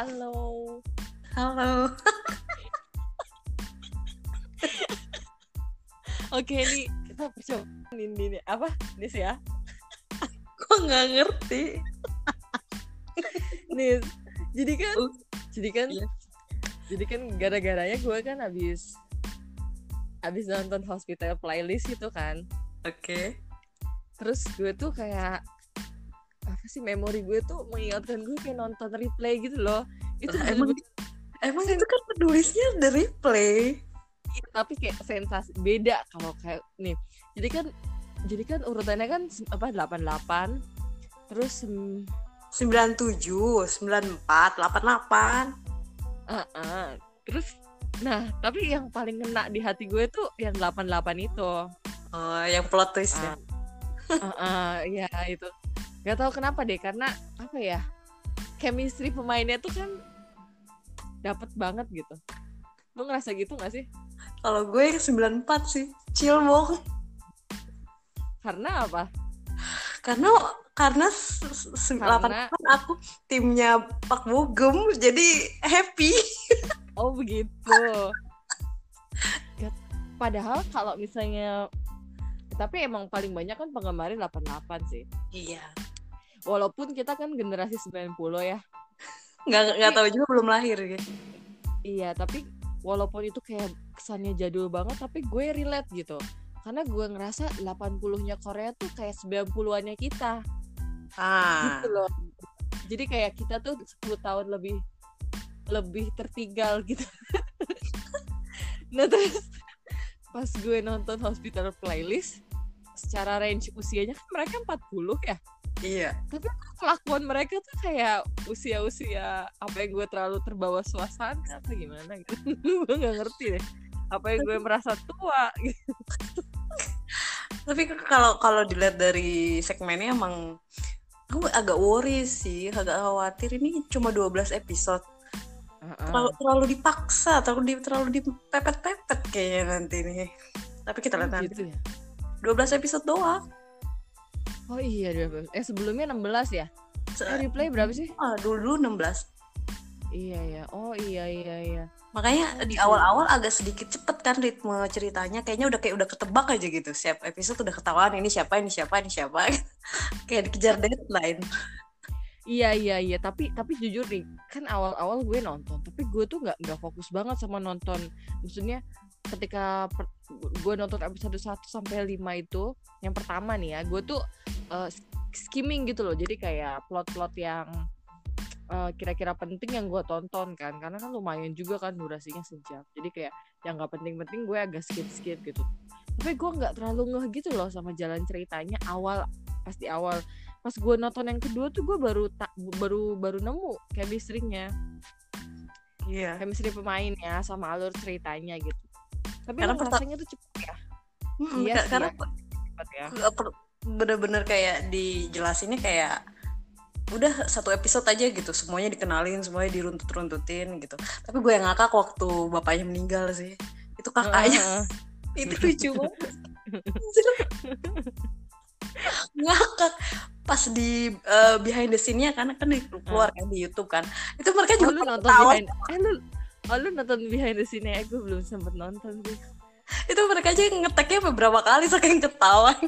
Halo. Halo. Oke, ini kita percoba ini, ini apa? Nis ya. Kok nggak ngerti? Nis. Jadi kan Uh, jadi kan iya. jadi kan gara-garanya gue kan habis habis nonton Hospital Playlist itu kan. Oke. Terus gue tuh kayak sih memori gue tuh mengingatkan gue kayak nonton replay gitu loh. Itu Lah, emang emang itu kan penulisnya dari play. tapi kayak sensasi beda kalau kayak nih jadi kan jadi kan urutannya kan apa 88 terus mm, 97, 94, 88. ah, ah. terus nah tapi yang paling ngena di hati gue tuh yang 88 itu Oh, yang plot twist ya. Ah, ah, ya itu nggak tahu kenapa deh karena apa ya chemistry pemainnya tuh kan dapat banget gitu lu ngerasa gitu gak sih Kalau gue 94 sih. Cilmong. karena apa Karena karena Karena- 88 aku timnya Pak Bugem jadi happy. Oh begitu. Padahal kalau misalnya tapi emang paling banyak kan penggemarnya 88 sih. Iya. Walaupun kita kan generasi 90 ya. Nggak nggak tahu juga belum lahir ya. Iya, tapi walaupun itu kayak kesannya jadul banget tapi gue relate gitu. Karena gue ngerasa 80-nya Korea tuh kayak 90-annya kita Ah. gitu loh. Jadi kayak kita tuh 10 tahun lebih lebih tertinggal gitu. nah terus pas gue nonton Hospital Playlist secara range usianya kan mereka 40 ya. Iya. Tapi kelakuan mereka tuh kayak usia-usia apa yang gue terlalu terbawa suasana apa gimana gitu. gue nggak ngerti deh. Apa yang gue merasa tua gitu. Tapi kalau kalau dilihat dari segmennya emang aku agak worry sih, agak khawatir ini cuma 12 episode. Terlalu, terlalu dipaksa, terlalu di, terlalu dipepet-pepet kayaknya nanti nih. Tapi kita lihat nanti. gitu ya. 12 episode doang. Oh iya, 12. eh sebelumnya 16 ya? Se- Eh replay berapa sih? Ah, dulu 16. Iya ya. Oh iya iya iya. Makanya di awal-awal agak sedikit cepet kan ritme ceritanya. Kayaknya udah kayak udah ketebak aja gitu. Siap episode udah ketahuan ini siapa, ini siapa, ini siapa. kayak dikejar deadline. Iya iya iya. Tapi tapi jujur nih, kan awal-awal gue nonton, tapi gue tuh nggak nggak fokus banget sama nonton. Maksudnya ketika per- gue nonton episode 1 sampai 5 itu, yang pertama nih ya, gue tuh eh, skimming gitu loh. Jadi kayak plot-plot yang eh, kira-kira penting yang gue tonton kan, karena kan lumayan juga kan durasinya sejam. Jadi kayak yang nggak penting-penting gue agak skip-skip gitu. Tapi gue nggak terlalu ngeh gitu loh sama jalan ceritanya awal pas di awal pas gue nonton yang kedua tuh gue baru tak baru baru nemu chemistry-nya Iya. chemistry pemainnya sama alur ceritanya gitu tapi Karena rasanya tuh cepet ya? Mm, Iya karena ya. cepet ya. bener-bener kayak dijelasinnya kayak udah satu episode aja gitu. Semuanya dikenalin semuanya diruntut-runtutin gitu. Tapi gue yang ngakak waktu bapaknya meninggal sih. Itu kakaknya. Heeh. itu lucu banget. Ngakak. Pas di eh, behind the scene-nya kan kan di- keluar kan di YouTube kan. Itu mereka oh, juga lu nonton behind eh lu oh lu nonton behind the scene ya gue belum sempet nonton sih itu mereka aja ngeteknya beberapa kali saking ketawa.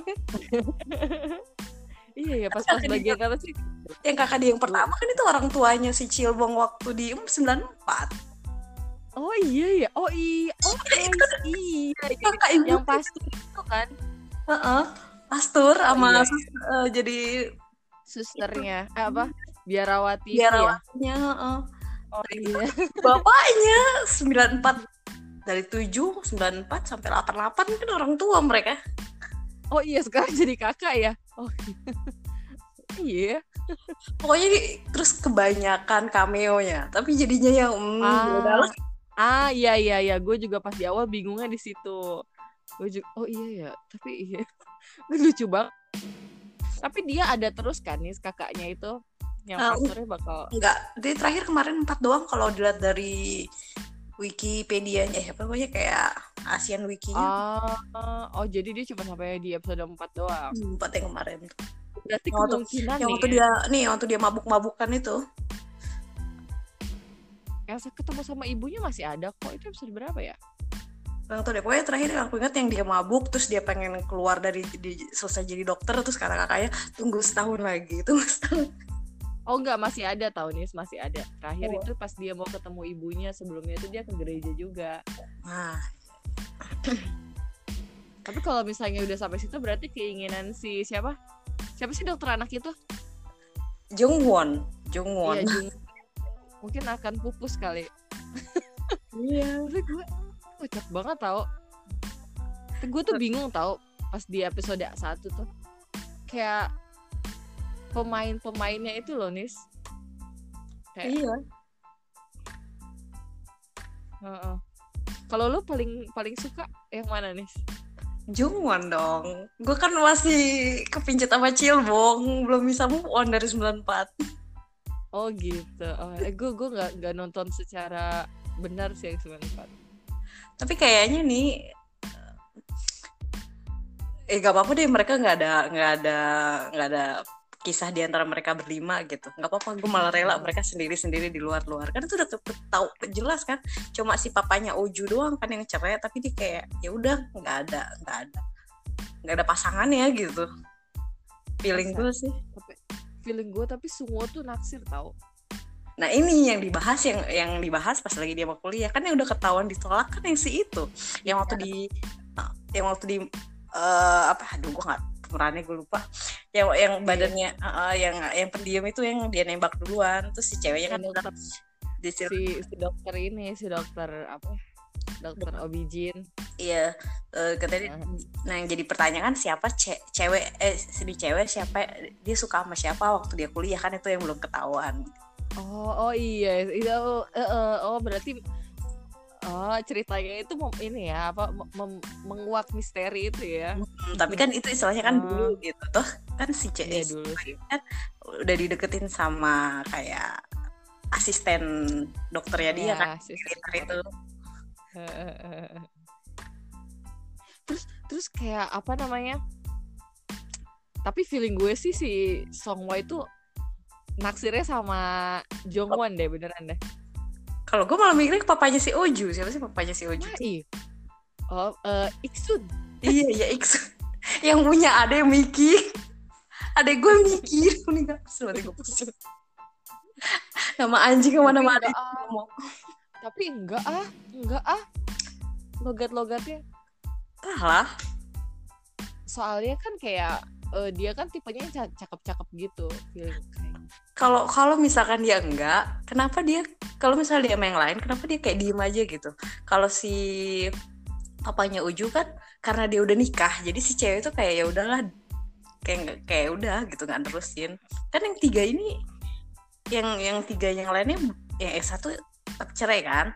Iya ya pas pas bagian apa sih? yang kakak dia yang pertama kan itu orang tuanya si Cilbong waktu di um, 94 oh iya ya oh iya oh iya, iya. kakak ibu yang pasti itu. kan? Heeh. pastur sama iya. sus- eh, jadi susternya. Eh, apa? Biarawati biarawatnya ya? heeh. Oh iya bapaknya 94 dari 7 94 sampai 88 kan orang tua mereka Oh iya sekarang jadi kakak ya. Oh iya. pokoknya di- terus kebanyakan cameo-nya tapi jadinya yang mm, Ah. Ah iya iya iya. Gue juga pas di awal bingungnya di situ. Gue juga. Oh iya ya. Tapi iya. Lucu banget. Tapi dia ada terus kan nih kakaknya itu yang Ah, pastornya bakal. enggak di terakhir kemarin 4 doang kalau dilihat dari Wikipedia eh apa pokoknya kayak ASEAN Wiki-nya Ah, oh jadi dia cuma sampai di episode 4 doang. Hmm, empat yang kemarin Berarti Yang waktu- kemungkinan yang nih. waktu dia nih waktu dia mabuk-mabukan itu Elsa ketemu sama ibunya masih ada kok itu episode berapa ya Gak tau deh, pokoknya terakhir yang aku ingat yang dia mabuk, terus dia pengen keluar dari di, selesai jadi dokter, terus kata kakaknya tunggu setahun lagi, tunggu setahun. Oh enggak, masih ada tahun ini masih ada. Terakhir Oh. itu pas dia mau ketemu ibunya, sebelumnya itu dia ke gereja juga. Nah, Tapi kalau misalnya udah sampai situ berarti keinginan si siapa? Siapa sih dokter anak itu? Jungwon, Jungwon. Iya, Jung. Mungkin akan pupus kali. Iya. Tapi gue kocak banget tau. Gue tuh bingung tau pas di episode 1 tuh. Kayak pemain-pemainnya itu loh, Nis. Kayak, Iya. heeh. Kalau lu paling paling suka yang mana, Nis? Jungwon dong. Gue kan masih kepincut sama Cilbong, belum bisa move on dari 94. Oh gitu. Oh, eh, gue gue nggak nggak nonton secara benar sih yang 94. Tapi kayaknya nih eh gak apa-apa deh mereka nggak ada nggak ada nggak ada kisah di antara mereka berlima gitu. Nggak apa-apa gue malah rela mereka sendiri-sendiri di luar-luar. Kan itu udah tahu jelas kan cuma si papanya Oju doang kan yang cerai tapi dia kayak ya udah nggak ada nggak ada nggak ada pasangannya gitu. Feeling gue sih. Tapi feeling gue tapi semua tuh naksir tau. Nah ini yang dibahas yang yang dibahas pas lagi dia mau kuliah. Kan yang udah ketahuan ditolak kan yang si itu. Yang waktu di yang waktu di eh, apa? Aduh gue nggak pemerannya gue lupa. Yang yang badannya eh, yang yang pendiam itu yang dia nembak duluan terus si ceweknya kan Yang udah si si dokter ini si dokter apa? Dokter Obijin. iya eh, katanya Nah, nah yang jadi pertanyaan siapa ce- cewek eh si cewek siapa dia suka sama siapa waktu dia kuliah? Kan itu yang belum ketahuan. Oh oh iya itu eh, eh, oh berarti oh ceritanya itu ini ya apa menguak misteri itu ya. Hmm, tapi kan itu istilahnya kan Ah. dulu gitu toh. Kan si Iya, si dulu cewek kan udah dideketin sama kayak asisten dokternya dia Iya, kan si- Twitter itu. Terus terus kayak apa namanya? Tapi feeling gue sih si Songwa itu naksirnya sama Jongwon deh beneran deh kalau gue malah mikirnya papanya si Oju. Siapa sih papanya si Oju? Ih. oh eh, Iksun. Iya iya Iksu yang punya adek Miki adek gue Miki meninggal. Sebentar gue pusing. Nama anjing ke mana mana Tapi enggak, ah. tapi enggak ah. Enggak ah. Logat-logatnya. Lah soalnya kan kayak eh, dia kan tipenya cakep-cakep gitu kalau kalau misalkan dia enggak kenapa dia kalau misalnya dia sama yang lain kenapa dia kayak diem aja gitu? Kalau si papanya Uju kan karena dia udah nikah jadi si cewek itu kayak ya udahlah kayak kayak udah gitu nggak terusin kan yang tiga ini yang yang tiga yang lainnya yang S satu tetap cerai kan?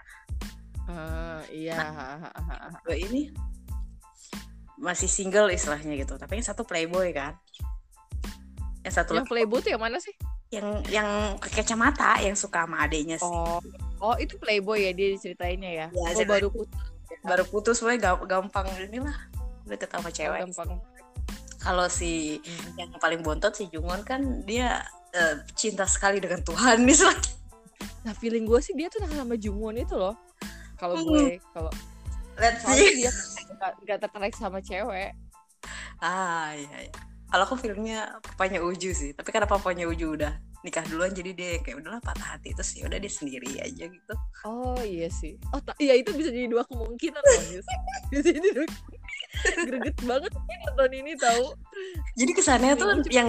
Eh, iya dua ini masih single istilahnya gitu. Tapi yang satu playboy kan. Yang satu yang lagi playboy tuh yang mana sih? Yang yang ke kacamata yang suka sama adenya sih. Oh. Oh itu playboy ya dia ceritainnya ya, Ya, oh baru putus. baru putus gue gampang inilah deket sama cewek. gampang. Kalau si Hmm. yang paling bontot si Jungwon kan dia eh, cinta sekali dengan Tuhan misalnya. Nah feeling gue sih dia tuh sama Jungwon itu loh. Kalau Hmm. gue kalau let's see. dia nggak tertarik sama cewek. ah iya, iya. kalau aku filmnya papanya Uju sih tapi karena papanya Uju udah nikah duluan jadi dia kayak udahlah patah hati terus ya udah dia sendiri aja gitu Oh iya sih. Oh iya itu bisa jadi dua kemungkinan loh. Bisa jadi dua greget banget nih nonton ini tahu. jadi kesannya tuh yang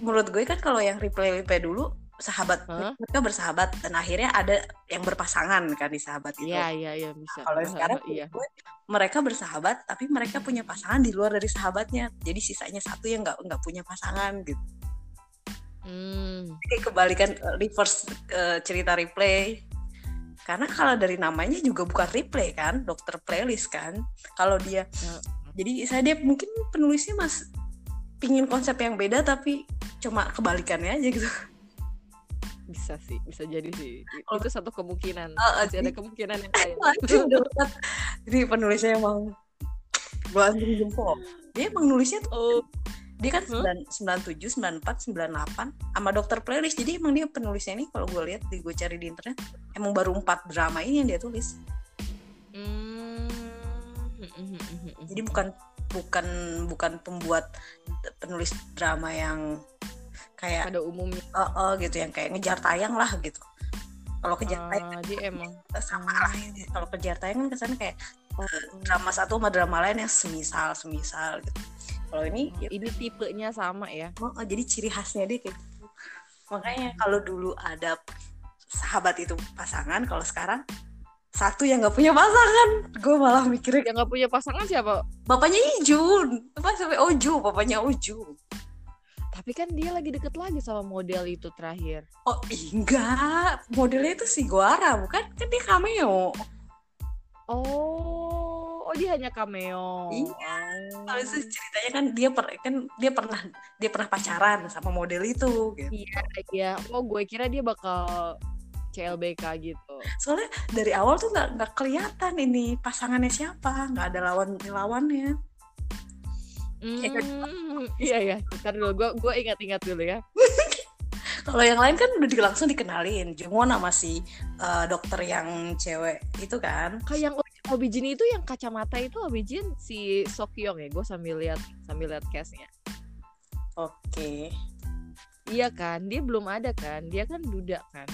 menurut gue kan kalau yang replay replay dulu sahabat Hah? mereka bersahabat dan akhirnya ada yang berpasangan kan di sahabat itu Iya iya iya bisa. kalau sekarang iya. gue, mereka bersahabat tapi mereka punya pasangan di luar dari sahabatnya jadi sisanya satu yang nggak nggak punya pasangan gitu Hmm. kayak kebalikan eh, reverse eh, cerita replay karena kalau dari namanya juga bukan replay kan dokter playlist kan kalau dia Ya. jadi saya dia mungkin penulisnya mas pingin konsep yang beda tapi cuma kebalikannya aja gitu Bisa sih, bisa jadi sih. Oh. Itu satu kemungkinan. Ah, ah, Masih ada kemungkinan yang lain. Jadi penulisnya emang gua anjing jempol dia emang nulisnya tuh Oh, dia kan sembilan tujuh sembilan empat sembilan delapan sama dokter playlist jadi emang dia penulisnya ini kalau gue lihat di gue cari di internet emang baru empat drama ini yang dia tulis hmm. jadi bukan bukan bukan pembuat penulis drama yang kayak pada umumnya. Uh, uh, gitu yang kayak ngejar tayang lah gitu. Kalau kejar uh, tayang dia emang sama lah kalau kejar tayang kan kesannya kayak oh. drama satu sama drama lain yang semisal semisal gitu. Kalau ini oh, ya, ini tipenya sama ya? Oh, jadi ciri khasnya dia kayak gitu. Makanya kalau dulu ada sahabat itu pasangan kalau sekarang satu yang nggak punya pasangan. Gue malah mikirnya yang nggak punya pasangan siapa? Bapaknya Ijun. Apa sampai Oju bapaknya Oju tapi kan dia lagi deket lagi sama model itu terakhir. Oh enggak. Modelnya itu si Guara bukan? Kan dia cameo. Oh oh dia hanya cameo. Iya. Kalau itu ceritanya kan dia per, kan dia pernah dia pernah pacaran sama model itu gitu. iya iya. Oh gue kira dia bakal CLBK gitu. Soalnya dari awal tuh nggak nggak kelihatan ini pasangannya siapa, nggak ada lawan lawannya. Hmm, iya ya, ntar dulu gue gue ingat-ingat dulu ya. Kalau yang lain kan udah langsung dikenalin, Jungwon sama si uh, dokter yang cewek itu kan. Kayak yang Obijin itu yang kacamata itu Obijin si Sokyong ya, gue sambil lihat sambil lihat castnya. Oke. Okay. Iya kan, dia belum ada kan, dia kan duda kan.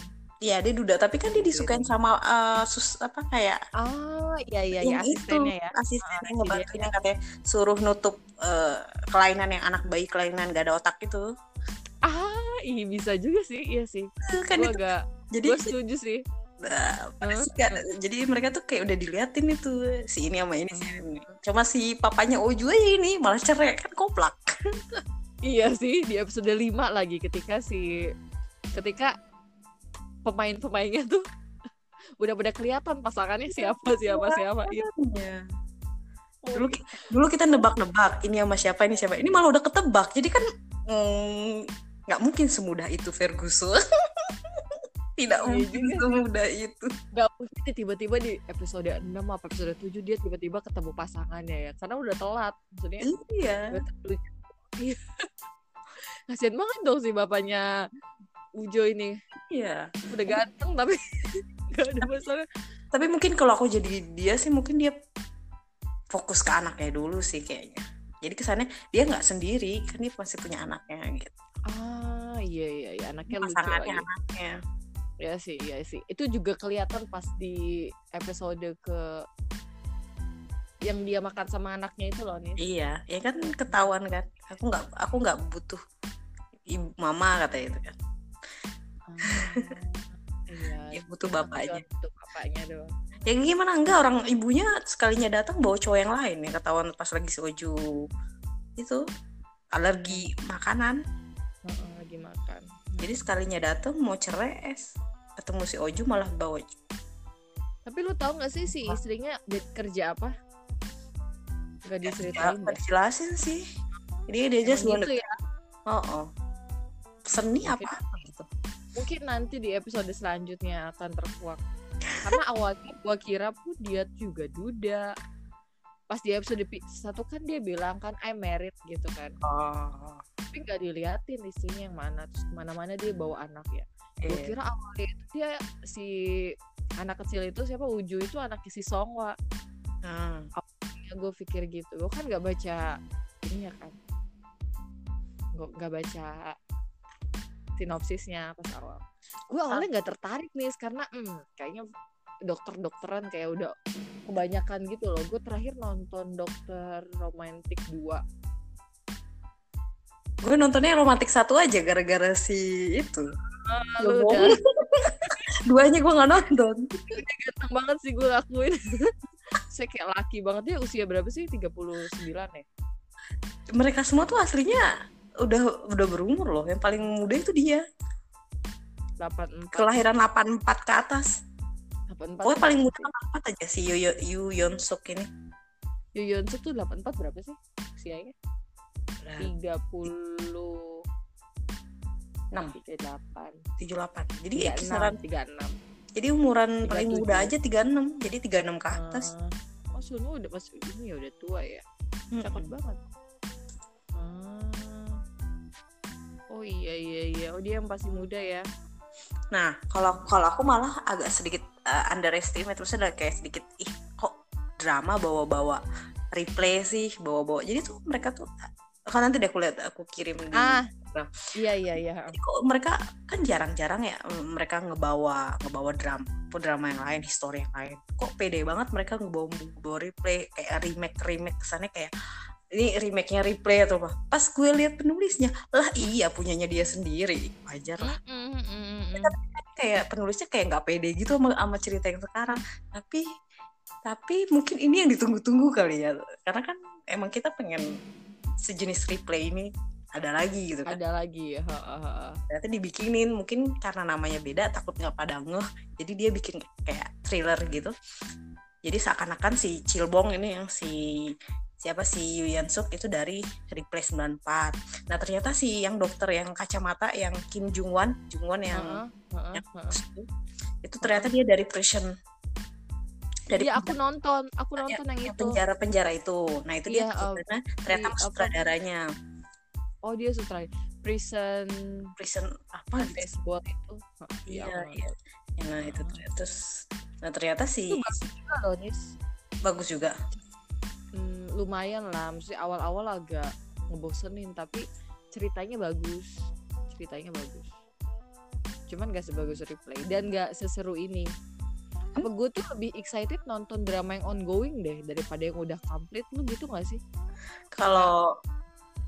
Iya dia duda. Tapi kan dia disukain sama uh, sus apa kayak oh iya iya ya asistennya ya. asistennya ah, ngebantuin yang katanya suruh nutup uh, kelainan yang anak bayi kelainan gak ada otak itu. Ah iya bisa juga sih. Iya sih. Kan gua agak jadi gue setuju sih. Nah, huh? kan, jadi mereka tuh kayak udah diliatin itu si ini sama ini si ini. Cuma si papanya Oju aja ini malah cerai kan koplak. iya sih di episode 5 lagi ketika si ketika pemain-pemainnya tuh udah pada kelihatan pasangannya siapa siapa siapa iya. Dulu dulu kita nebak-nebak ini sama siapa ini siapa. Ini malah udah ketebak. Jadi kan mm, nggak mm, mungkin semudah itu Ferguson. Tidak iya mungkin semudah itu. Gak mungkin tiba-tiba di episode 6 apa episode 7 dia tiba-tiba ketemu pasangannya ya. Karena udah telat. Maksudnya Iya. Kasian banget dong si bapaknya Ujo ini. Iya. Udah ganteng tapi gak ada masalah. Tapi mungkin kalau aku jadi dia sih mungkin dia fokus ke anaknya dulu sih kayaknya. Jadi kesannya dia nggak sendiri kan dia masih punya anaknya gitu. Ah iya iya, iya. anaknya lucu lagi. anaknya. Ya sih ya sih. Itu juga kelihatan pas di episode ke yang dia makan sama anaknya itu loh nih iya ya kan ketahuan kan. Aku nggak aku nggak butuh ibu mama kata itu kan iya, ya butuh bapaknya. butuh bapaknya doang. Ya gimana? Enggak orang ibunya sekalinya datang bawa cowok yang lain ya ketahuan pas lagi soju. Itu alergi makanan. Uh, lagi makan. Jadi sekalinya datang mau cerai ketemu si Oju malah bawa tapi lu tahu nggak sih si istrinya kerja apa? Gak diceritain Gak dijelasin sih. Jadi dia aja gitu ya? Oh, oh. Seni apa? Mungkin nanti di episode selanjutnya akan terkuak. Karena awalnya gua kira pun dia juga duda. Pas di episode satu kan dia bilang kan I married gitu kan. Oh. tapi nggak diliatin istrinya yang mana terus ke mana-mana dia bawa anak ya. Yeah. gue kira awalnya itu dia si anak kecil itu siapa? Uju itu anak si Songwa hmm. awalnya gue pikir gitu. Gue kan nggak baca ini ya kan nggak baca sinopsisnya pas awal. Gue awalnya nggak tertarik nih karena hmm, kayaknya dokter-dokteran kayak udah kebanyakan gitu loh. Gue terakhir nonton dokter romantik 2 gue nontonnya romantik satu aja gara-gara si itu. Ah, lu duanya gue nggak nonton. Ganteng banget sih gue lakuin. Saya kayak laki banget. Dia usia berapa sih? 39 ya? Mereka semua tuh aslinya udah udah berumur loh. Yang paling muda itu dia. 84 kelahiran 84 ke atas. 84 pokoknya paling muda 84 aja si Yu, Yu Yeon Suk ini. Yu Yeon Suk tuh 84 berapa sih? Usianya? Tiga puluh enam. Delapan. Tujuh delapan. Jadi ya kisaran tiga enam jadi umuran 37. paling muda aja tiga enam jadi tiga enam ke atas. Uh, oh Sunu udah pas ini ya udah tua ya? Cakep hmm. banget iya oh dia yang pasti muda ya. Nah kalau kalau aku malah agak sedikit uh, underestimate. Terus ada kayak sedikit ih kok drama bawa-bawa replay sih bawa-bawa. Jadi tuh mereka tuh kan nanti deh aku lihat aku kirim di ah. Iya iya iya. Jadi kok mereka kan jarang-jarang ya mereka ngebawa ngebawa drama drama yang lain histori yang lain. Kok pede banget mereka ngebawa ngebawa replay kayak remake remake kesannya kayak ini remake-nya replay atau apa? Pas gue lihat penulisnya lah iya punyanya dia sendiri. Wajar lah. Mm, mm, mm, mm. tapi kan kayak penulisnya kayak nggak pede gitu sama, sama cerita yang sekarang. Tapi tapi mungkin ini yang ditunggu-tunggu kali ya. Karena kan emang kita pengen sejenis replay ini ada lagi gitu kan. Ada lagi ya ha, ha, ha. ternyata dibikinin mungkin karena namanya beda takut nggak pada ngeh. Jadi dia bikin kayak thriller gitu. Jadi seakan-akan si Cilbong ini yang si siapa si Yu Yan Suk itu dari Replay 94 nah ternyata si yang dokter yang kacamata yang Kim Jung Wan Jung Wan yang ha, ha, yang itu ternyata dia dari prison. Dari Iya aku nonton, aku nonton yang itu. penjara penjara itu. Nah itu dia Iya, oh, sebenarnya ternyata di- sutradaranya. Oh dia sutradara. Prison prison apa gitu? Baseball itu. Ha, iya iya Ya, nah itu terus nah ternyata sih Itu bagus juga loh Nis. bagus juga lumayan lah, mesti awal-awal agak ngebosenin tapi ceritanya bagus, ceritanya bagus. Cuman gak sebagus replay dan gak seseru ini. Apa gue tuh lebih excited nonton drama yang ongoing deh daripada yang udah complete lu gitu gak sih? kalau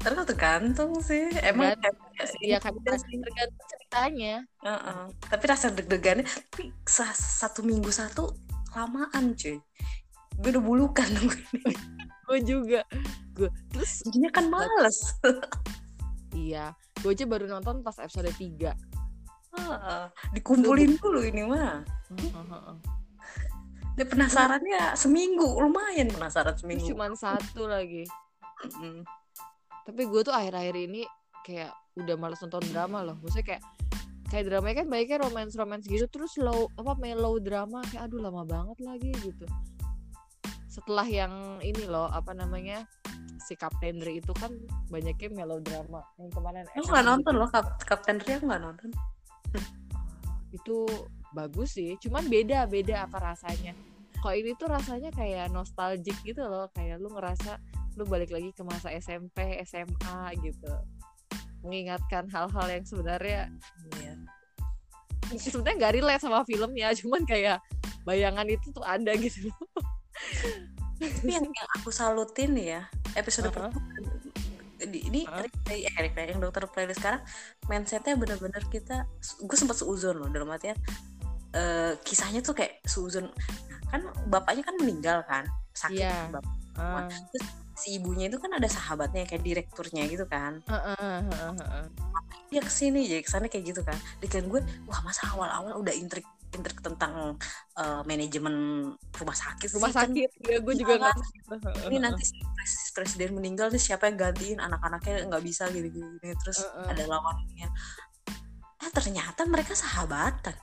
tergantung sih emang Iya kan tergantung ceritanya. Heeh. tapi rasa deg-degannya tapi sa- satu minggu satu lamaan cuy gue udah bulukan Gue juga. Gue terus jadinya kan males iya, gue aja baru nonton pas episode 3 Heeh. dikumpulin dulu ini mah dia penasarannya seminggu lumayan penasaran seminggu cuman satu lagi. Mm. Tapi gue tuh akhir-akhir ini kayak udah males nonton drama loh. Maksudnya kayak kayak drama kan baiknya romance romance gitu terus low apa mellow drama kayak aduh lama banget lagi gitu. Setelah yang ini loh apa namanya si Kapten Ri itu kan banyaknya melodrama yang kemarin Aku nggak gitu. nonton loh Kap Kapten Ria aku nggak nonton itu bagus sih cuman beda beda apa rasanya kok ini tuh rasanya kayak nostalgic gitu loh kayak lu ngerasa lu balik lagi ke masa SMP SMA gitu mengingatkan hal-hal yang sebenarnya Iya. sebenarnya nggak relate sama filmnya cuman kayak bayangan itu tuh ada gitu Tapi yang, yang aku salutin ya episode Uh-huh. pertama di, ini. Rick- eh, Rick Ray, yang dokter playlist sekarang mindsetnya bener-bener kita gue sempat seuzon loh dalam artian eh, kisahnya tuh kayak seuzon nah, kan bapaknya kan meninggal kan sakit Iya. kan bapak Ah, si ibunya itu kan ada sahabatnya kayak direkturnya gitu kan ah, ah, ah, ah. dia ke sini jadi ke sana kayak gitu kan dengan gue wah masa awal-awal udah intrik intrik tentang eh, manajemen rumah sakit rumah sih, kan. sakit. Ya gue Iya juga kan? nggak ini nanti si pres- presiden meninggal nih siapa yang gantiin? Anak-anaknya nggak bisa gini gini terus Heeh. ada lawannya. Eh ternyata mereka sahabatan.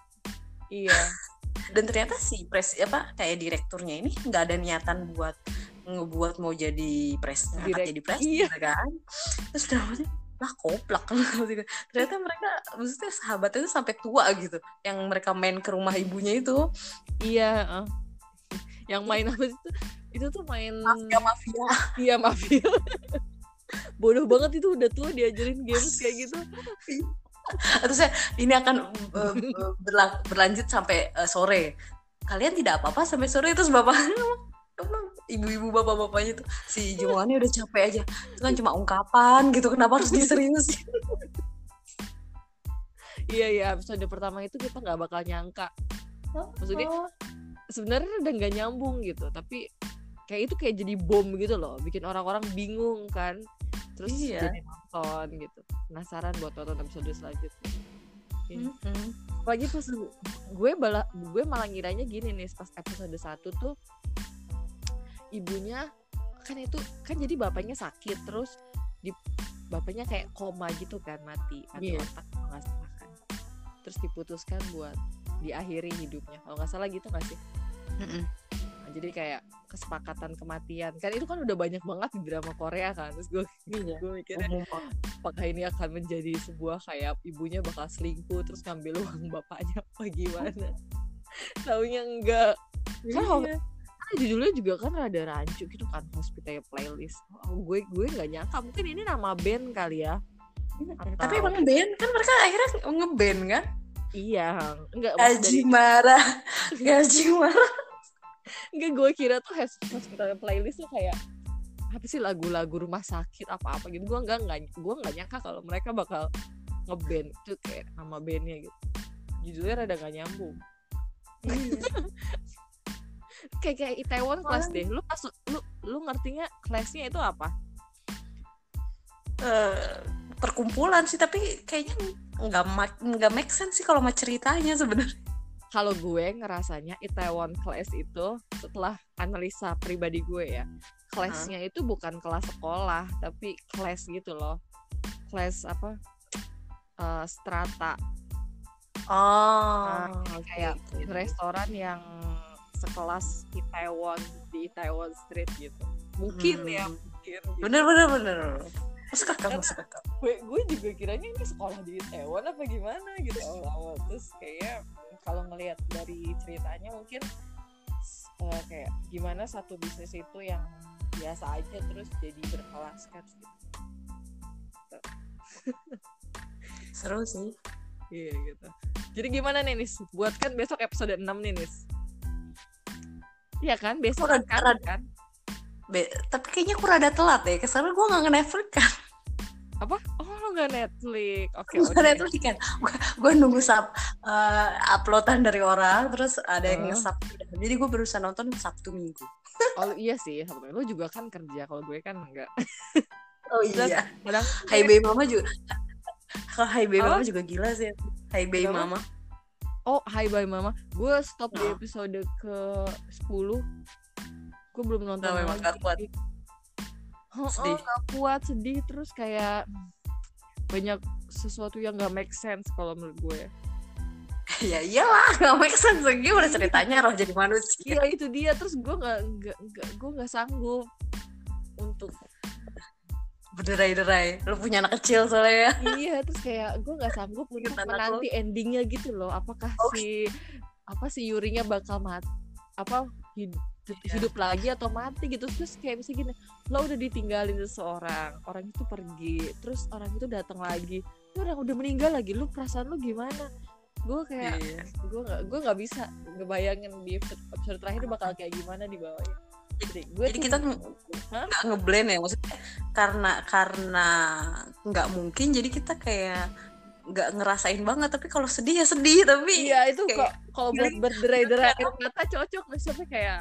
Iya. Dan ternyata si pres apa kayak direkturnya ini nggak ada niatan buat ngebuat mau jadi pres jadi pres iya. gitu kan. Terus dramanya lah koplak ternyata mereka maksudnya sahabatnya itu sampai tua gitu yang mereka main ke rumah ibunya itu iya ah. yang main apa itu itu tuh main mafia mafia Iya mafia. Bodoh banget itu udah tua diajarin games kayak gitu. terus ya ini akan uh, uh, berla- berlanjut sampai uh, sore kalian tidak apa-apa sampai sore terus bapak ibu-ibu bapak-bapaknya tuh si Jumani udah capek aja itu kan cuma ungkapan gitu kenapa harus diseriusin Iya iya episode pertama itu kita nggak bakal nyangka. Maksudnya sebenarnya udah nggak nyambung gitu, tapi kayak itu kayak jadi bom gitu loh, bikin orang-orang bingung kan. Terus Iya. jadi nonton gitu. Penasaran buat nonton episode selanjutnya. mm-mm. Apalagi pas gue malah gue malah ngiranya gini nih pas episode 1 tuh ibunya kan itu kan jadi bapaknya sakit terus di bapaknya kayak koma gitu kan mati mati Iya. otak nggak salah kan terus diputuskan buat diakhiri hidupnya kalau nggak salah gitu nggak sih Mm-mm. Nah, jadi kayak kesepakatan kematian kan itu kan udah banyak banget di drama Korea kan terus gue Iya. gue mikirnya apakah ini akan menjadi sebuah kayak ibunya bakal selingkuh terus ngambil uang bapaknya apa gimana taunya enggak kan kan judulnya juga kan rada rancu gitu kan hospital playlist. Oh, gue gue nggak nyangka. Mungkin ini nama band kali ya. Tapi Atau- emang band kan mereka akhirnya ngeband kan? iya maksud Gaji dari- marah, gaji marah. enggak gue kira tuh hos- hospital playlist tuh kayak apa sih lagu-lagu rumah sakit apa-apa gitu. Gue enggak enggak gue nggak nyangka kalau mereka bakal ngeband itu kayak nama bandnya gitu. Judulnya rada gak nyambung kayak kayak Itaewon Class deh. Lu pas lu lu ngertinya kelasnya itu apa? Eh, perkumpulan sih tapi kayaknya nggak nggak make sense sih kalau mau ceritanya sebenarnya. kalau gue ngerasanya Itaewon Class itu setelah analisa pribadi gue ya kelasnya itu bukan kelas sekolah tapi kelas gitu loh. Kelas apa? Eh, strata. Oh, Nah, kayak restoran yang sekelas Itaewon di Itaewon Street gitu mungkin Hmm. ya mungkin gitu. bener bener bener. Masuk akal, Karena- masuk akal. gue gue juga kiranya ini sekolah di Itaewon apa gimana gitu awal-awal terus kayaknya kalau ngelihat dari ceritanya mungkin eh, kayak gimana satu bisnis itu yang biasa aja terus jadi berkelas kan gitu. Seru sih. Iya gitu. Jadi gimana nih Nis? Buat kan besok episode 6 nih Nis. Iya kan? Besok kan, rada- kan? Be- tapi kayaknya aku rada telat deh, karena gue nggak nge-Netflix kan. Apa? Oh lo gak Netflix. Oke Gue oke. Netflix kan. Gue nunggu sub eh, uploadan dari orang, terus ada yang Oh. nge-sub. Jadi gue berusaha nonton Sabtu Minggu. Oh iya sih. Sabtu. Lo juga kan kerja. Kalau gue kan enggak. Oh Terus iya. kadang Hai Baby Mama juga. Kalau Hai Baby Apa? Mama juga gila sih. Hai Baby Kenapa? Mama. Oh Hai Bye Mama. Gue stop di Oh. episode ke 10. Gue belum nonton Nah, memang gak kuat. Oh, Sedih. gak kuat sedih terus kayak banyak sesuatu yang gak make sense kalau menurut gue. ya iyalah, gak make sense. Gimana ceritanya roh jadi manusia? Iya itu dia terus gue nggak nggak nggak gue nggak sanggup untuk Berderai-derai. Lu punya anak kecil soalnya ya. iya terus kayak gue nggak sanggup untuk menanti endingnya gitu loh apakah Oh. si apa si Yurinya bakal mati apa hidup, Iya. hidup lagi atau mati gitu terus kayak misalnya gini lo udah ditinggalin seseorang orang itu pergi terus orang itu datang lagi lu orang udah meninggal lagi lu perasaan lu gimana gue kayak Iya. gue nggak gue nggak bisa ngebayangin di episode, episode terakhir bakal kayak gimana di bawahnya jadi gue Jadi kita nggak ngeblend ya maksudnya karena karena nggak mungkin jadi kita kayak nggak ngerasain banget. Tapi kalau sedih ya sedih tapi Iya itu kok kalau buat berderai-derai air mata cocok misalnya kayak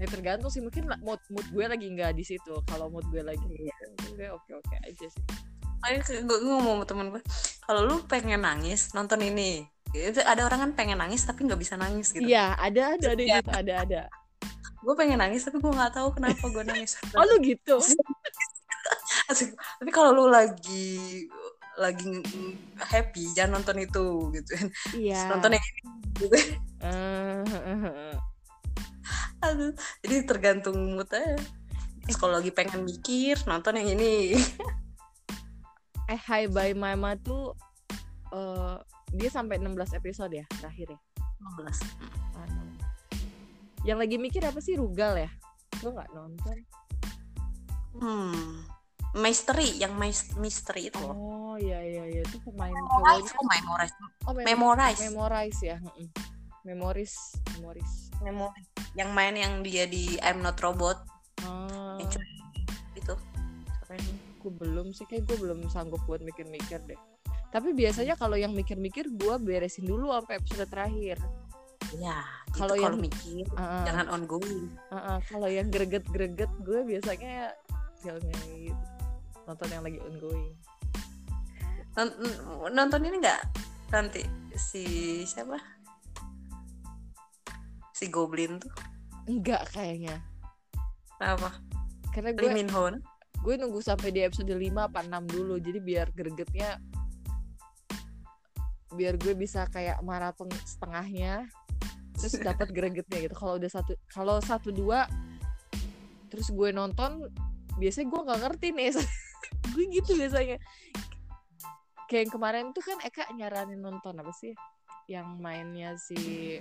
ya tergantung sih mungkin mood mood gue lagi nggak di situ. Kalau mood gue lagi Iya. gue oke oke aja sih. Makanya gue, ngomong sama temen gue kalau lu pengen nangis nonton ini. Itu ada orang kan pengen nangis tapi nggak bisa nangis gitu. Iya ada ada ada gitu ada ada gue pengen nangis tapi gue nggak tahu kenapa gue nangis. Oh lu gitu? Asik. tapi kalau lu lagi lagi happy jangan nonton itu gitu. Iya. Nonton yang ini gitu. Eh, Aduh, jadi tergantung mood aja Terus kalau lagi pengen mikir nonton yang ini. Eh Hi Bye Mama tuh eh, dia sampai 16 episode ya terakhir ya? 15 Anu. Yang lagi mikir apa sih? Rugal ya? Gue nggak nonton. Hmm. Misteri yang mis- misteri itu loh. Oh iya iya iya. Itu pemain memorize cowoknya oh memorize. Oh mem- memorize. memorize ya? Memoris memoris. Memorize. yang main yang dia di I'm Not Robot. Ah. Yang cuma itu. Keren. gue belum sih. Kayak gue belum sanggup buat mikir-mikir deh. Tapi biasanya kalau yang mikir-mikir gue beresin dulu sampai episode terakhir ya Kalau yang- mikir Ah, jangan ongoing. Ah, ah. kalau yang greget-greget gue biasanya filmnya gitu nonton yang lagi ongoing. Nont- nonton ini nggak? Nanti si siapa? Si Goblin tuh? Enggak kayaknya. Apa karena Lee gue Ho gue nunggu sampai di episode 5 apa 6 dulu jadi biar gregetnya biar gue bisa kayak maraton setengahnya terus dapat gregetnya gitu. Kalau udah satu kalau satu dua terus gue nonton biasanya gue nggak ngerti nih. Gue gitu biasanya. Kayak yang kemarin tuh kan Eka nyaranin nonton apa sih? Yang mainnya si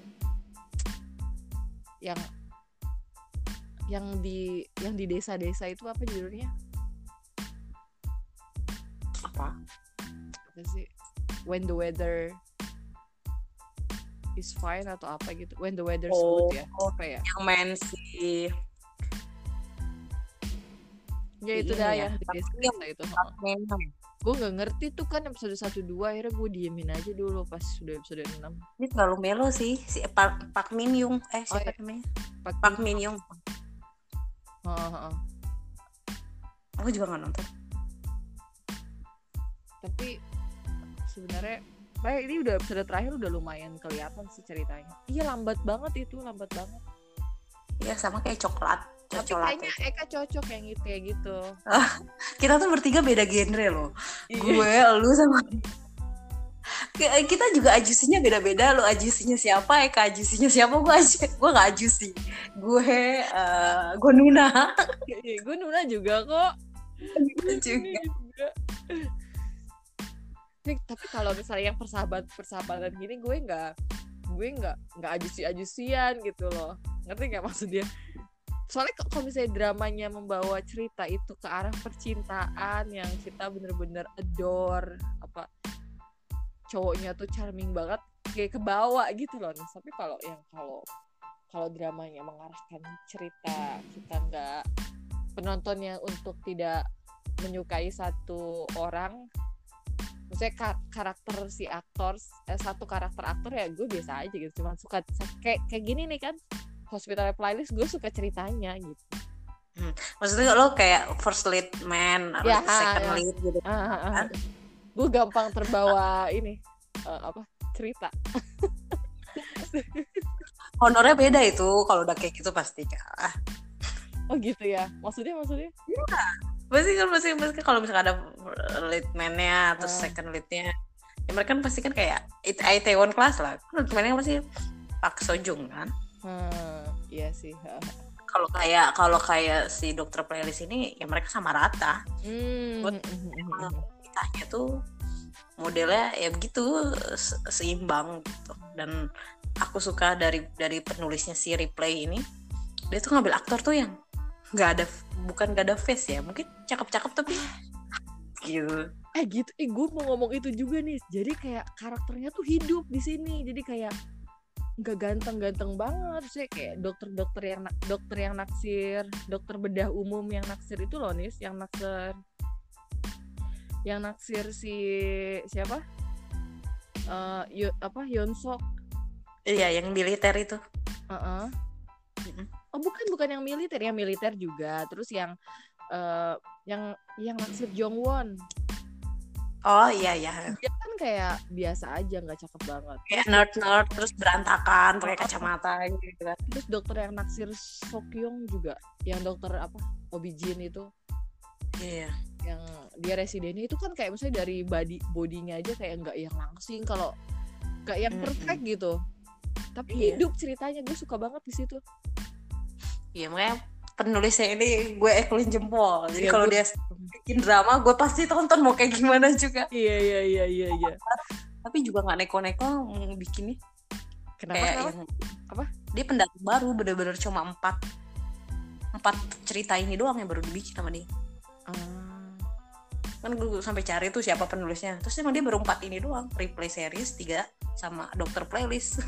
yang yang di yang di desa-desa itu apa judulnya? Apa? Apa sih? When the weather is fine atau apa gitu. When the weather's Oh, good ya apa ya yang main si ya itu Ini dah ya, itu. gue nggak ngerti tuh kan episode satu dua akhirnya gue diemin aja dulu pas sudah episode 6 ini terlalu melo sih si Park, Park Min Young eh Oh, siapa iya. namanya? Pak Park Min Young Heeh. aku juga nggak nonton. Tapi sebenarnya Kayak ini udah episode terakhir udah lumayan kelihatan sih ceritanya. Iya lambat banget itu, lambat banget. Iya sama kayak coklat Tapi coklat kayaknya Eka cocok yang gitu kayak gitu. kita tuh bertiga beda genre loh Iya. gue lu sama Kayak kita juga ajusinya beda-beda lo ajusinya siapa Eka ajusinya siapa gue aja gue nggak ajusi gue eh, gue Nuna Iya, gue Nuna juga kok. Gitu juga. Tapi kalau misalnya yang persahabat persahabatan gini gue nggak gue nggak nggak ajusi ajusian gitu loh. Ngerti nggak maksudnya soalnya kalau misalnya dramanya membawa cerita itu ke arah percintaan yang kita bener-bener adore apa cowoknya tuh charming banget kayak ke bawah gitu loh. Nah, tapi kalau yang kalau kalau dramanya mengarahkan cerita kita nggak penontonnya untuk tidak menyukai satu orang maksudnya ka- karakter si aktor eh, satu karakter aktor ya gue biasa aja gitu cuma suka kayak kayak gini nih kan hospital playlist gue suka ceritanya gitu. Maksudnya lo kayak first lead man atau Ya, second ya. lead gitu. Ah, ah, ah. gue gampang terbawa ini eh, apa cerita. Honornya beda itu kalau udah kayak gitu pasti kalah oh gitu ya? Maksudnya maksudnya pasti kan pasti pasti kalau misalkan ada lead man-nya atau Ah. second lead-nya ya mereka kan pasti kan kayak it Itaewon class lah. Kan lead man-nya pasti Pak Sojung kan? Hmm, iya sih kalau kayak kalau kayak si dokter playlist ini ya mereka sama rata. Hmm, Buat- hmm, hmm, hmm, hmm. kitanya tuh modelnya ya begitu se- seimbang gitu. Dan aku suka dari dari penulisnya si replay ini dia tuh ngambil aktor tuh yang nggak ada bukan nggak ada face ya mungkin cakep-cakep tapi gitu. Eh gitu. Eh gue mau ngomong itu juga nih. Jadi kayak karakternya tuh hidup di sini. Jadi kayak nggak ganteng-ganteng banget. Sih kayak dokter-dokter yang dokter yang naksir dokter bedah umum yang naksir itu loh nis. Yang naksir yang naksir si siapa? Eh Yo- apa? Yonsok iya yang militer itu. Heeh. Mm-mm. Oh bukan bukan yang militer yang militer juga. Terus yang eh yang yang naksir Jongwon. Oh iya iya. Dia kan kayak biasa aja nggak cakep banget. Kayak nerd nerd terus berantakan pakai kacamata gitu kan. Terus dokter yang naksir Sokyong juga. Yang dokter apa? Obijin itu. Iya. Yang dia residennya itu kan kayak misalnya dari body bodinya aja kayak nggak yang langsing kalau nggak yang perfect gitu. Tapi Iya. hidup ceritanya gue suka banget di situ iya makanya penulisnya ini gue ekulin jempol. Jadi Iya, kalau gue- dia bikin drama gue pasti tonton mau kayak gimana juga. Iya iya iya iya iya. Tapi juga nggak neko-neko bikinnya. Kenapa kayak kenapa? yang Apa? dia pendatang baru bener-bener cuma empat empat cerita ini doang yang baru dibikin sama dia. Ah, kan gue sampai cari tuh siapa penulisnya. Terus emang dia baru empat ini doang. Replay series tiga sama dokter playlist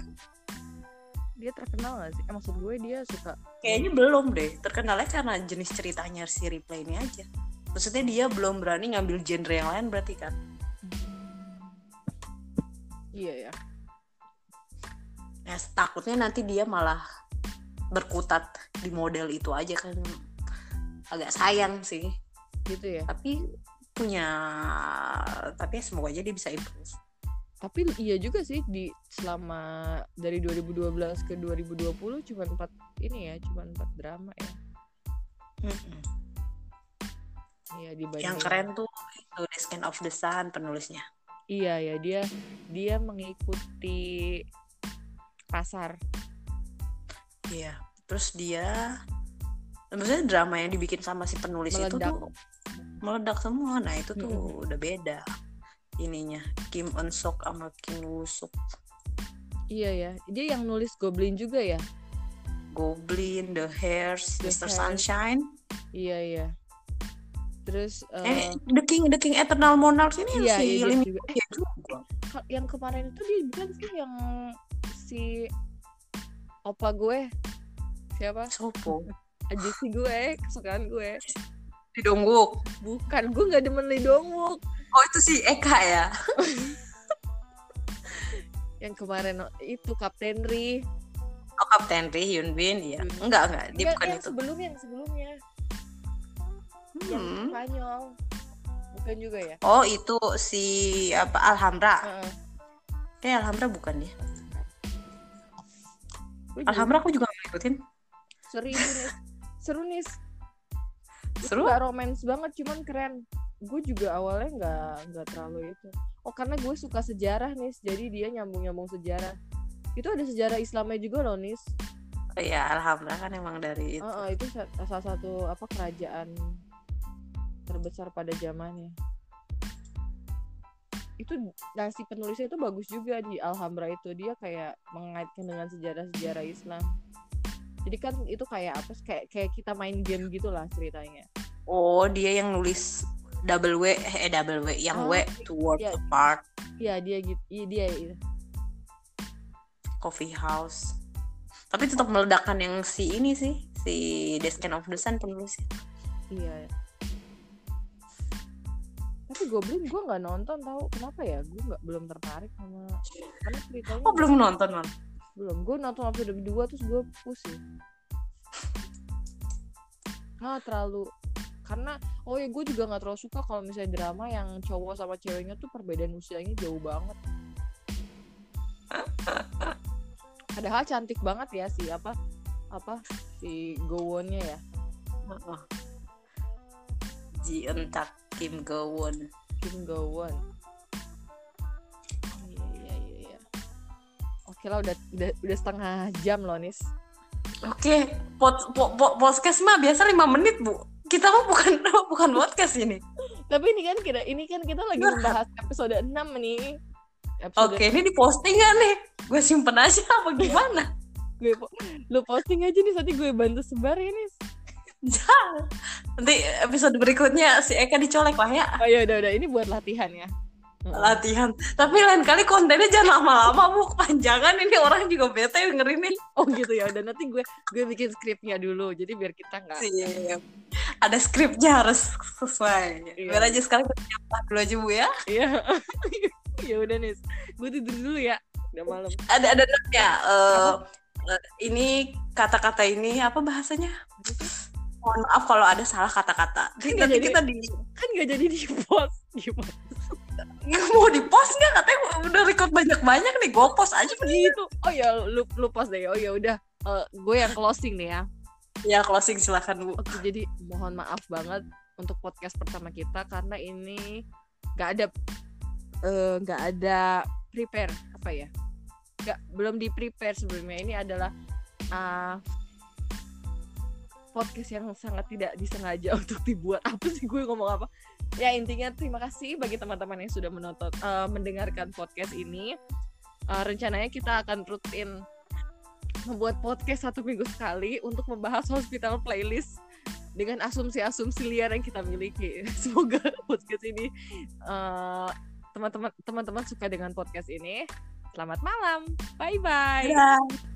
dia terkenal gak sih? Eh, maksud gue dia suka kayaknya belum deh terkenalnya karena jenis ceritanya si replay ini aja. Maksudnya dia belum berani ngambil genre yang lain berarti kan? Iya ya. Ya takutnya nanti dia malah berkutat di model itu aja kan. Agak sayang sih. Gitu ya. Tapi punya tapi ya semoga aja dia bisa improve tapi iya juga sih di selama dari 2012 ke 2020 cuma empat ini ya cuma empat drama ya. Iya dibanding yang keren tuh itu The Skin of the Sun penulisnya. Iya ya dia dia mengikuti pasar. Iya terus dia maksudnya drama yang dibikin sama si penulis itu Meledak. tuh meledak semua. Nah itu tuh Mm-mm. udah beda ininya Kim Eun Sok sama Kim Woo Suk Iya ya, dia yang nulis Goblin juga ya. Goblin The Hairs The Mr. Hairs. Sunshine Iya iya. Terus eh eh, The King The King Eternal Monarchs ini iya, si iya Lim dia juga. Eh, Hee juga yang kemarin itu dia bukan sih yang si opa gue siapa? Sopo Aja si gue, kesukaan gue. di Dongguk Bukan, gue nggak demen Lee Dong Wook. Oh itu si Eka ya Yang kemarin itu Kapten Ri. oh Kapten Ri Hyun Bin ya Hyun. enggak enggak dia Yang- bukan yang itu sebelumnya, yang sebelumnya. Yang Hmm. Spanyol. Bukan juga ya? oh itu si apa Alhambra Heeh. eh Alhambra bukan juga Alhambra aku juga ngikutin Seru nih. Seru nih. seru Gak romance banget, cuman keren. Gue juga awalnya nggak nggak terlalu itu. Oh karena gue suka sejarah nih, jadi dia nyambung nyambung sejarah. Itu ada sejarah Islamnya juga loh nis. Oh iya, Alhambra kan emang dari itu. Heeh, itu sa- salah satu apa kerajaan terbesar pada zamannya. Itu nah si penulisnya itu bagus juga di Alhambra itu dia kayak mengaitkan dengan sejarah-sejarah Islam. Jadi kan itu kayak apa? sih? Kayak kayak kita main game gitulah ceritanya. Oh, dia yang nulis double W eh double W yang Oh, W to work iya. apart Iya dia gitu. Iya dia. iya. coffee house. Tapi tetap meledakkan yang si ini sih, si Descent of the Sun penulisnya. Iya. Tapi Goblin gue nggak nonton tahu kenapa ya? Gue nggak belum tertarik sama karena ceritanya Oh, belum nonton, Man. belum. Gue nonton episode kedua terus gue pusing. Nggak terlalu karena oh ya gue juga nggak terlalu suka kalau misalnya drama yang cowok sama ceweknya tuh perbedaan usianya jauh banget. Padahal cantik banget ya si apa apa si Gowonnya ya. Heeh. Ji Eun-tak Kim Go-won. Kim Go-won. Iya iya iya. iya. Oke lah udah, udah udah setengah jam loh Nis. Oke, pod, po- podcast mah biasa lima menit, Bu. Kita mah bukan bukan podcast ini. Tapi ini kan kita ini kan kita lagi membahas episode 6 nih. Episode Oke, ini di posting nggak nih? Gue simpen aja apa gimana? gue lu posting aja nih nanti gue bantu sebar ya Nis. Jangan. Nanti episode berikutnya si Eka dicolek lah ya. Oh ya udah udah ini buat latihan ya. Latihan. Tapi lain kali kontennya jangan lama-lama, Bu. Kepanjangan ini orang juga bete ngerimin. Oh gitu ya udah nanti gue gue bikin skripnya dulu jadi biar kita nggak Sip. Ada skripnya harus sesuai. Iya. Biar aja sekarang kita nyapa dulu aja, Bu ya. Iya. ya udah Nis. Gue tidur dulu ya. Udah malam. Ada ada note-nya. Eh, eh, ini kata-kata ini apa bahasanya? Mohon maaf kalau ada salah kata-kata. Nanti Nggak jadi. kita di Kan nggak jadi di post gimana? mau di post nggak katanya udah record banyak-banyak nih gue post aja begitu gitu oh ya lu lu post deh oh ya udah Eh, gue yang closing nih ya ya closing silakan bu. Oke jadi mohon maaf banget untuk podcast pertama kita karena ini nggak ada eh, nggak ada prepare apa ya? Nggak belum di prepare sebelumnya. Ini adalah ah, podcast yang sangat tidak disengaja untuk dibuat. Apa sih gue ngomong apa? Ya intinya terima kasih bagi teman-teman yang sudah menonton eh, mendengarkan podcast ini. Eh, rencananya kita akan rutin membuat podcast satu minggu sekali untuk membahas hospital playlist dengan asumsi-asumsi liar yang kita miliki. Semoga podcast ini eh, teman-teman teman-teman suka dengan podcast ini. Selamat malam. Bye bye. Dadah.